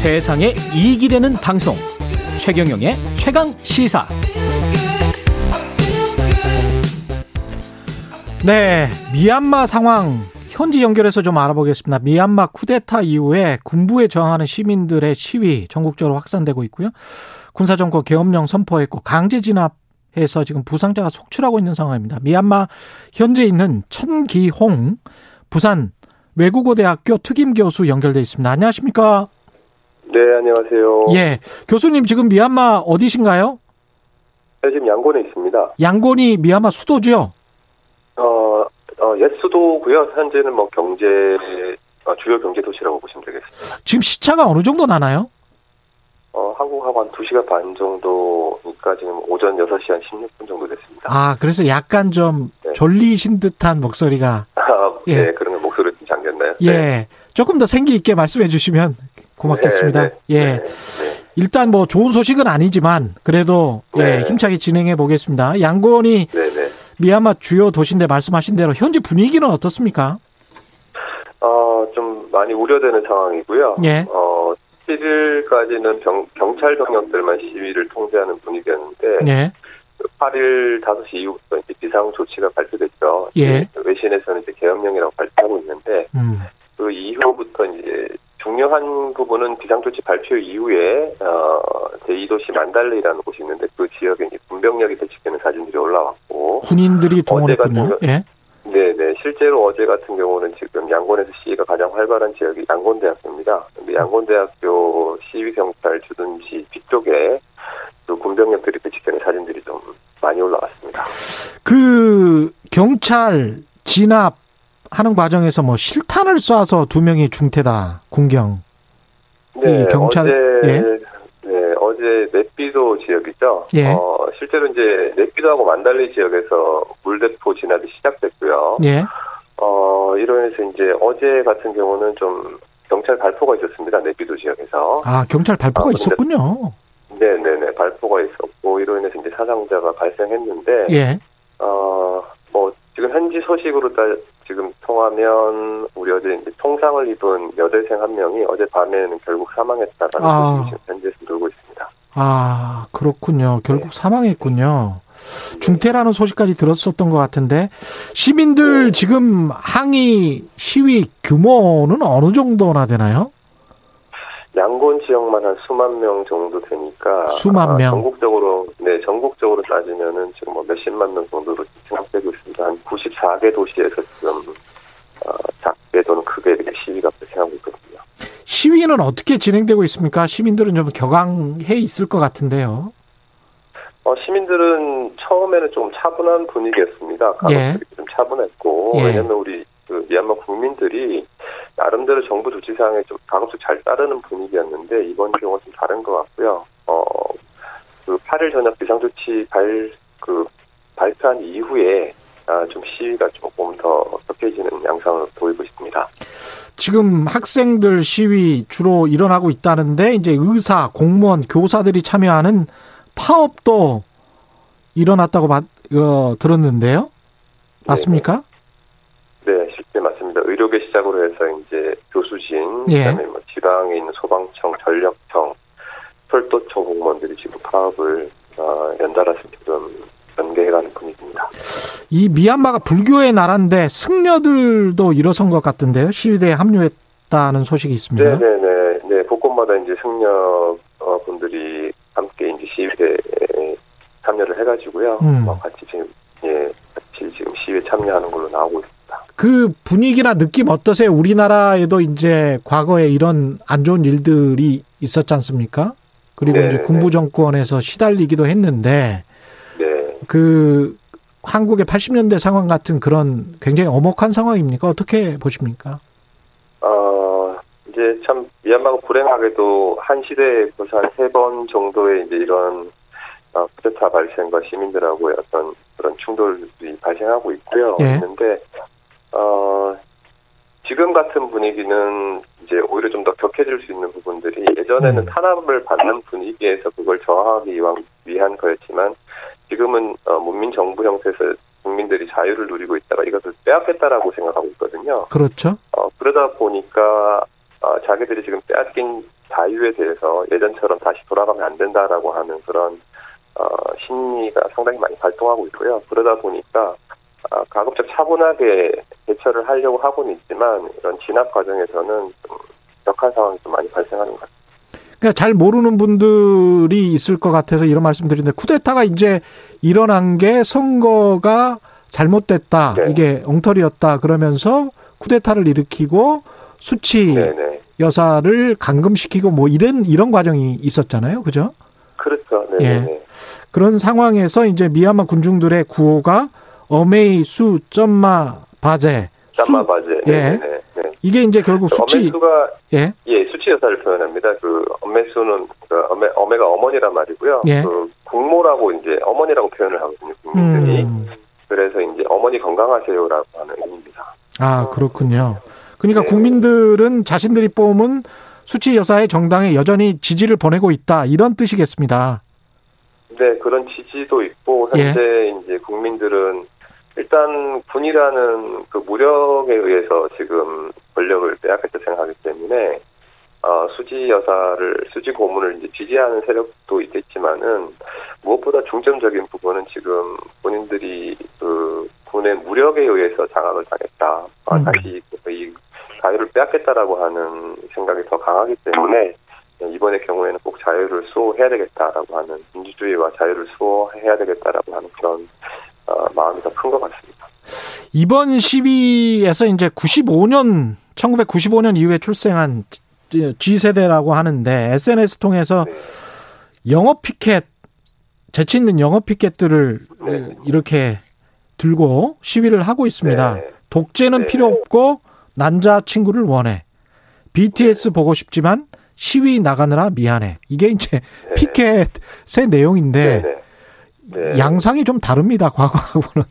세상에 이익이 되는 방송 최경영의 최강 시사 네, 미얀마 상황 현지 연결해서 좀 알아보겠습니다. 미얀마 쿠데타 이후에 군부에 저항하는 시민들의 시위 전국적으로 확산되고 있고요. 군사정권 계엄령 선포했고 강제 진압해서 지금 부상자가 속출하고 있는 상황입니다. 미얀마 현재 있는 천기홍 부산 외국어대학교 특임 교수 연결돼 있습니다. 안녕하십니까? 네, 안녕하세요. 예, 교수님 지금 미얀마 어디신가요? 네, 지금 양곤에 있습니다. 양곤이 미얀마 수도죠? 어, 어, 옛 수도고요. 현재는 뭐 경제 어, 주요 경제 도시라고 보시면 되겠습니다. 지금 시차가 어느 정도 나나요? 어, 한국하고 한 2시간 반 정도니까 지금 오전 6시 한 16분 정도 됐습니다. 아, 그래서 약간 좀 네. 졸리신 듯한 목소리가 아, 예. 네, 그러면 목소리 좀 잠겼나요? 예. 네. 조금 더 생기 있게 말씀해 주시면 고맙겠습니다. 네, 네, 예. 네, 네. 일단 뭐 좋은 소식은 아니지만 그래도 예, 네. 힘차게 진행해 보겠습니다. 양곤이 네, 네. 미얀마 주요 도시인데 말씀하신 대로 현재 분위기는 어떻습니까? 어, 좀 많이 우려되는 상황이고요. 예. 어, 7일까지는 병, 경찰 병력들만 시위를 통제하는 분위기였는데 예. 8일 5시 이후부터 이제 비상 조치가 발표됐죠. 예. 외신에서는 이제 계엄령이라고 발표하고 있는데 음. 그 이후부터 이제 중요한 부분은 비상조치 발표 이후에 어, 제2도시 만달레이라는 곳이 있는데 그 지역에 이제 군병력이 배치되는 사진들이 올라왔고 군인들이 동원했군요. 예. 네네 실제로 어제 같은 경우는 지금 양곤에서 시위가 가장 활발한 지역이 양곤대학교입니다. 근데 양곤대학교 시위 경찰 주둔지 뒤쪽에 그 군병력들이 배치되는 사진들이 좀 많이 올라왔습니다. 그 경찰 진압 하는 과정에서 뭐 실탄을 쏴서 두 명이 중태다. 군경. 이 경찰- 어제 예. 네 어제 네피도 지역이죠. 예. 어, 실제로 이제 네피도하고 만달리 지역에서 물대포 진압이 시작됐고요. 예. 어 이로 인해서 이제 어제 같은 경우는 좀 경찰 발포가 있었습니다. 네피도 지역에서. 아, 경찰 발포가 아, 근데- 있었군요. 네 네 네 발포가 있었고 이로 인해서 이제 사상자가 발생했는데 예. 어 뭐 지금 현지 소식으로 따 지금 통하면 우리 어제 이제 통상을 입은 여대생 한 명이 어제 밤에는 결국 사망했다라는 아. 소식이 현지에서 돌고 있습니다. 아, 그렇군요. 결국 네. 사망했군요. 중태라는 소식까지 들었었던 것 같은데 시민들 네. 지금 항의 시위 규모는 어느 정도나 되나요? 양곤 지역만 한 수만 명 정도 되니까 수만 아, 명. 전국적으로 네 전국적으로 따지면은 지금 뭐 몇십만 명 정도로 진압되고 있습니다. 한 94개 도시에서 지금 어, 작게 또는 크게 이렇게 시위가 발생하고 있거든요. 시위는 어떻게 진행되고 있습니까? 시민들은 좀 격앙해 있을 것 같은데요. 어, 시민들은 처음에는 좀 차분한 분위기였습니다. 예. 가족들이 좀 차분했고 예. 왜냐하면 우리 그 미얀마 국민들이 나름대로 정부 조치사항에 좀 가급적 잘 따르는 분위기였는데 이번 경우는 좀 다른 것 같고요. 어, 그 8일 저녁 비상조치 발, 그, 발표한 이후에 아, 좀 시위가 조금 더 격해지는 양상을 보이고 있습니다. 지금 학생들 시위 주로 일어나고 있다는데 이제 의사, 공무원, 교사들이 참여하는 파업도 일어났다고 받, 어, 들었는데요. 맞습니까? 네. 의료계 시작으로 해서 이제 교수진, 예. 그다음에 뭐 지방에 있는 소방청, 전력청, 철도청 공무원들이 지금 파업을 어, 연달아서 지금 전개해가는 분위기입니다. 이 미얀마가 불교의 나라인데 승려들도 일어선 것 같은데요. 시위대에 합류했다는 소식이 있습니다. 네네네. 네, 곳곳마다 이제 승려 어, 분들이 함께 이제 시위대에 참여를 해가지고요. 음. 어, 같이 지금 예, 같이 지금 시위에 참여하는 걸로 나오고 있습니다. 그 분위기나 느낌 어떠세요? 우리나라에도 이제 과거에 이런 안 좋은 일들이 있었지 않습니까? 그리고 네, 이제 네. 군부 정권에서 시달리기도 했는데 네. 그 한국의 80년대 상황 같은 그런 굉장히 엄혹한 상황입니까? 어떻게 보십니까? 어, 이제 참 미얀마가 불행하게도 한 시대에 벌써 한세 번 정도의 이제 이런 어, 쿠데타 발생과 시민들하고의 어떤 그런 충돌이 발생하고 있고요. 예. 있는데 어, 지금 같은 분위기는 이제 오히려 좀 더 격해질 수 있는 부분들이 예전에는 음. 탄압을 받는 분위기에서 그걸 저항하기 위한, 거였지만 지금은 어, 문민 정부 형태에서 국민들이 자유를 누리고 있다가 이것을 빼앗겠다라고 생각하고 있거든요. 그렇죠. 어, 그러다 보니까 어, 자기들이 지금 빼앗긴 자유에 대해서 예전처럼 다시 돌아가면 안 된다라고 하는 그런 어, 심리가 상당히 많이 발동하고 있고요. 그러다 보니까 아, 가급적 차분하게 대처를 하려고 하고는 있지만 이런 진압 과정에서는 좀 격한 상황이 좀 많이 발생하는 것 같습니다. 그러니까 잘 모르는 분들이 있을 것 같아서 이런 말씀드리는데 쿠데타가 이제 일어난 게 선거가 잘못됐다. 네. 이게 엉터리였다. 그러면서 쿠데타를 일으키고 수치 네 네. 여사를 감금시키고 뭐 이런 이런 과정이 있었잖아요. 그죠? 그렇죠. 예. 네네. 그런 상황에서 이제 미얀마 군중들의 구호가 어메이 수 점마 바제 수 짬마바제. 예. 네 네. 네. 이게 이제 결국 수치 엄매수가 예. 예 수치 여사를 표현합니다. 그 엄매수는 그 엄매 어매가 어머니란 말이고요. 예. 그 국모라고 이제 어머니라고 표현을 하거든요. 국민들이. 음. 그래서 이제 어머니 건강하세요라고 하는 의미입니다. 아, 그렇군요. 그러니까 네. 국민들은 자신들이 뽑은 수치 여사의 정당에 여전히 지지를 보내고 있다. 이런 뜻이겠습니다. 네, 그런 지지도 있고 예. 현재 이제 국민들은 일단 군이라는 그 무력에 의해서 지금 권력을 빼앗겼다 생각하기 때문에 어, 수지 여사를 수지 고문을 이제 지지하는 세력도 있겠지만은 무엇보다 중점적인 부분은 지금 본인들이 그 군의 무력에 의해서 장악을 당했다. 아, 음. 다시 이 자유를 빼앗겠다라고 하는 생각이 더 강하기 때문에 이번의 경우에는 꼭 자유를 수호해야 되겠다라고 하는 민주주의와 자유를 수호해야 되겠다라고 하는 그런 어, 마음이 더 큰 것 같습니다. 이번 시위에서 이제 95년 1995년 이후에 출생한 G세대라고 하는데 SNS 통해서 네. 영어 피켓 재치 있는 영어 피켓들을 네. 이렇게 들고 시위를 하고 있습니다. 네. 독재는 네. 필요 없고 남자 친구를 원해. BTS 보고 싶지만 시위 나가느라 미안해. 이게 이제 네. 피켓의 내용인데 네. 네. 양상이 좀 다릅니다. 과거하고는.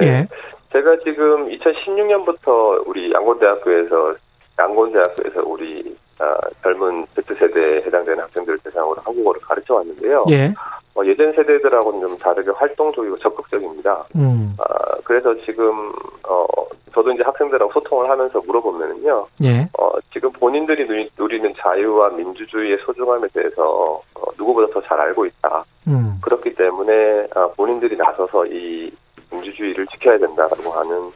네. 예. 제가 지금 2016년부터 우리 양곤대학교에서 양곤대학교에서 우리 아, 젊은 Z세대에 해당되는 학생들을 대상으로 한국어를 가르쳐 왔는데요. 예. 어, 예전 세대들하고는 좀 다르게 활동적이고 적극적입니다. 음. 아, 그래서 지금 어, 저도 이제 학생들하고 소통을 하면서 물어보면은요. 예. 어, 지금 본인들이 누리, 누리는 자유와 민주주의의 소중함에 대해서 어, 누구보다 더 잘 알고 있다. 음. 그렇기 때문에 아, 본인들이 나서서 이 민주주의를 지켜야 된다라고 하는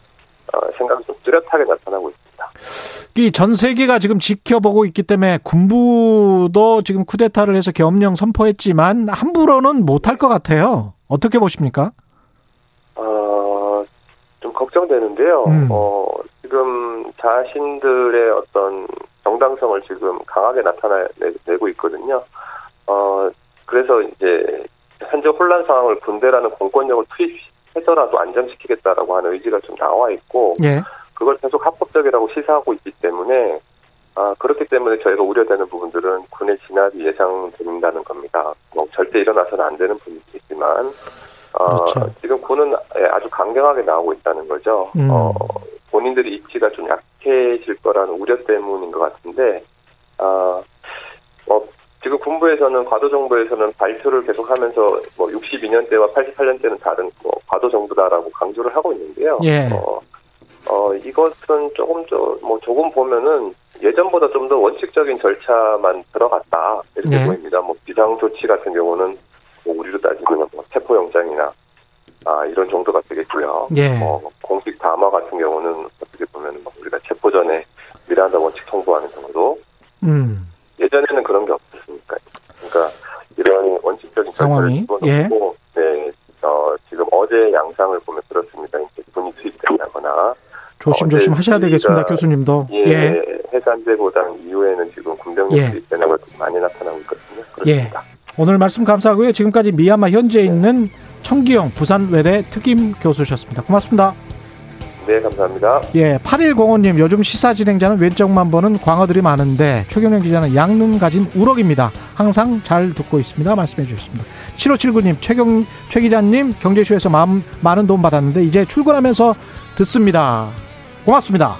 어, 생각이 좀 뚜렷하게 나타나고 있습니다. 이 전 세계가 지금 지켜보고 있기 때문에 군부도 지금 쿠데타를 해서 계엄령 선포했지만 함부로는 못할 것 같아요. 어떻게 보십니까? 어, 좀 걱정되는데요. 음. 어, 지금 자신들의 어떤 정당성을 지금 강하게 나타내고 있거든요. 어, 그래서 이제 현재 혼란 상황을 군대라는 공권력을 투입해서라도 안정시키겠다라고 하는 의지가 좀 나와 있고 예. 그걸 계속 합법적이라고 시사하고 있기 때문에 아, 그렇기 때문에 저희가 우려되는 부분들은 군의 진압이 예상된다는 겁니다. 뭐 절대 일어나서는 안 되는 분위기지만 어, 그렇죠. 지금 군은 아주 강경하게 나오고 있다는 거죠. 음. 어, 본인들이 입지가 좀 약해질 거라는 우려 때문인 것 같은데 아, 어, 지금 군부에서는 과도 정부에서는 발표를 계속하면서 뭐 62년 때와 88년 때는 다른 뭐 과도 정부다라고 강조를 하고 있는데요. 예. 어, 어, 이것은 조금 좀, 뭐, 조금 보면은 예전보다 좀 더 원칙적인 절차만 들어갔다. 이렇게 네. 보입니다. 뭐, 비상 조치 같은 경우는 뭐, 우리로 따지면 뭐, 체포 영장이나, 아, 이런 정도가 되겠고요. 예. 뭐, 공식 담화 같은 경우는 어떻게 보면 뭐 우리가 체포 전에 미란다 원칙 통보하는 정도. 음. 예전에는 그런 게. 그러니까, 원칙적인 상황이? 집어넣고, 네, 어, 지금 어제 양상을 보면 그렇습니다. 이제 군이 투입된다거나, 조심조심 어, 하셔야 네, 되겠습니다, 교수님도. 예, 예. 해산제보단 이후에는 지금 군병력 예. 투입되는 것들이 많이 나타나고 있거든요. 그렇습니다. 오늘 말씀 감사하고요. 지금까지 미얀마 현지에 있는 청기영 부산외대 특임 교수셨습니다. 고맙습니다. 네, 감사합니다. 예, 8105님, 요즘 시사 진행자는 왼쪽만 보는 광어들이 많은데, 최경련 기자는 양눈 가진 우럭입니다. 항상 잘 듣고 있습니다. 말씀해 주셨습니다. 7579님, 최경, 최 기자님, 경제쇼에서 마, 많은 도움 받았는데, 이제 출근하면서 듣습니다. 고맙습니다.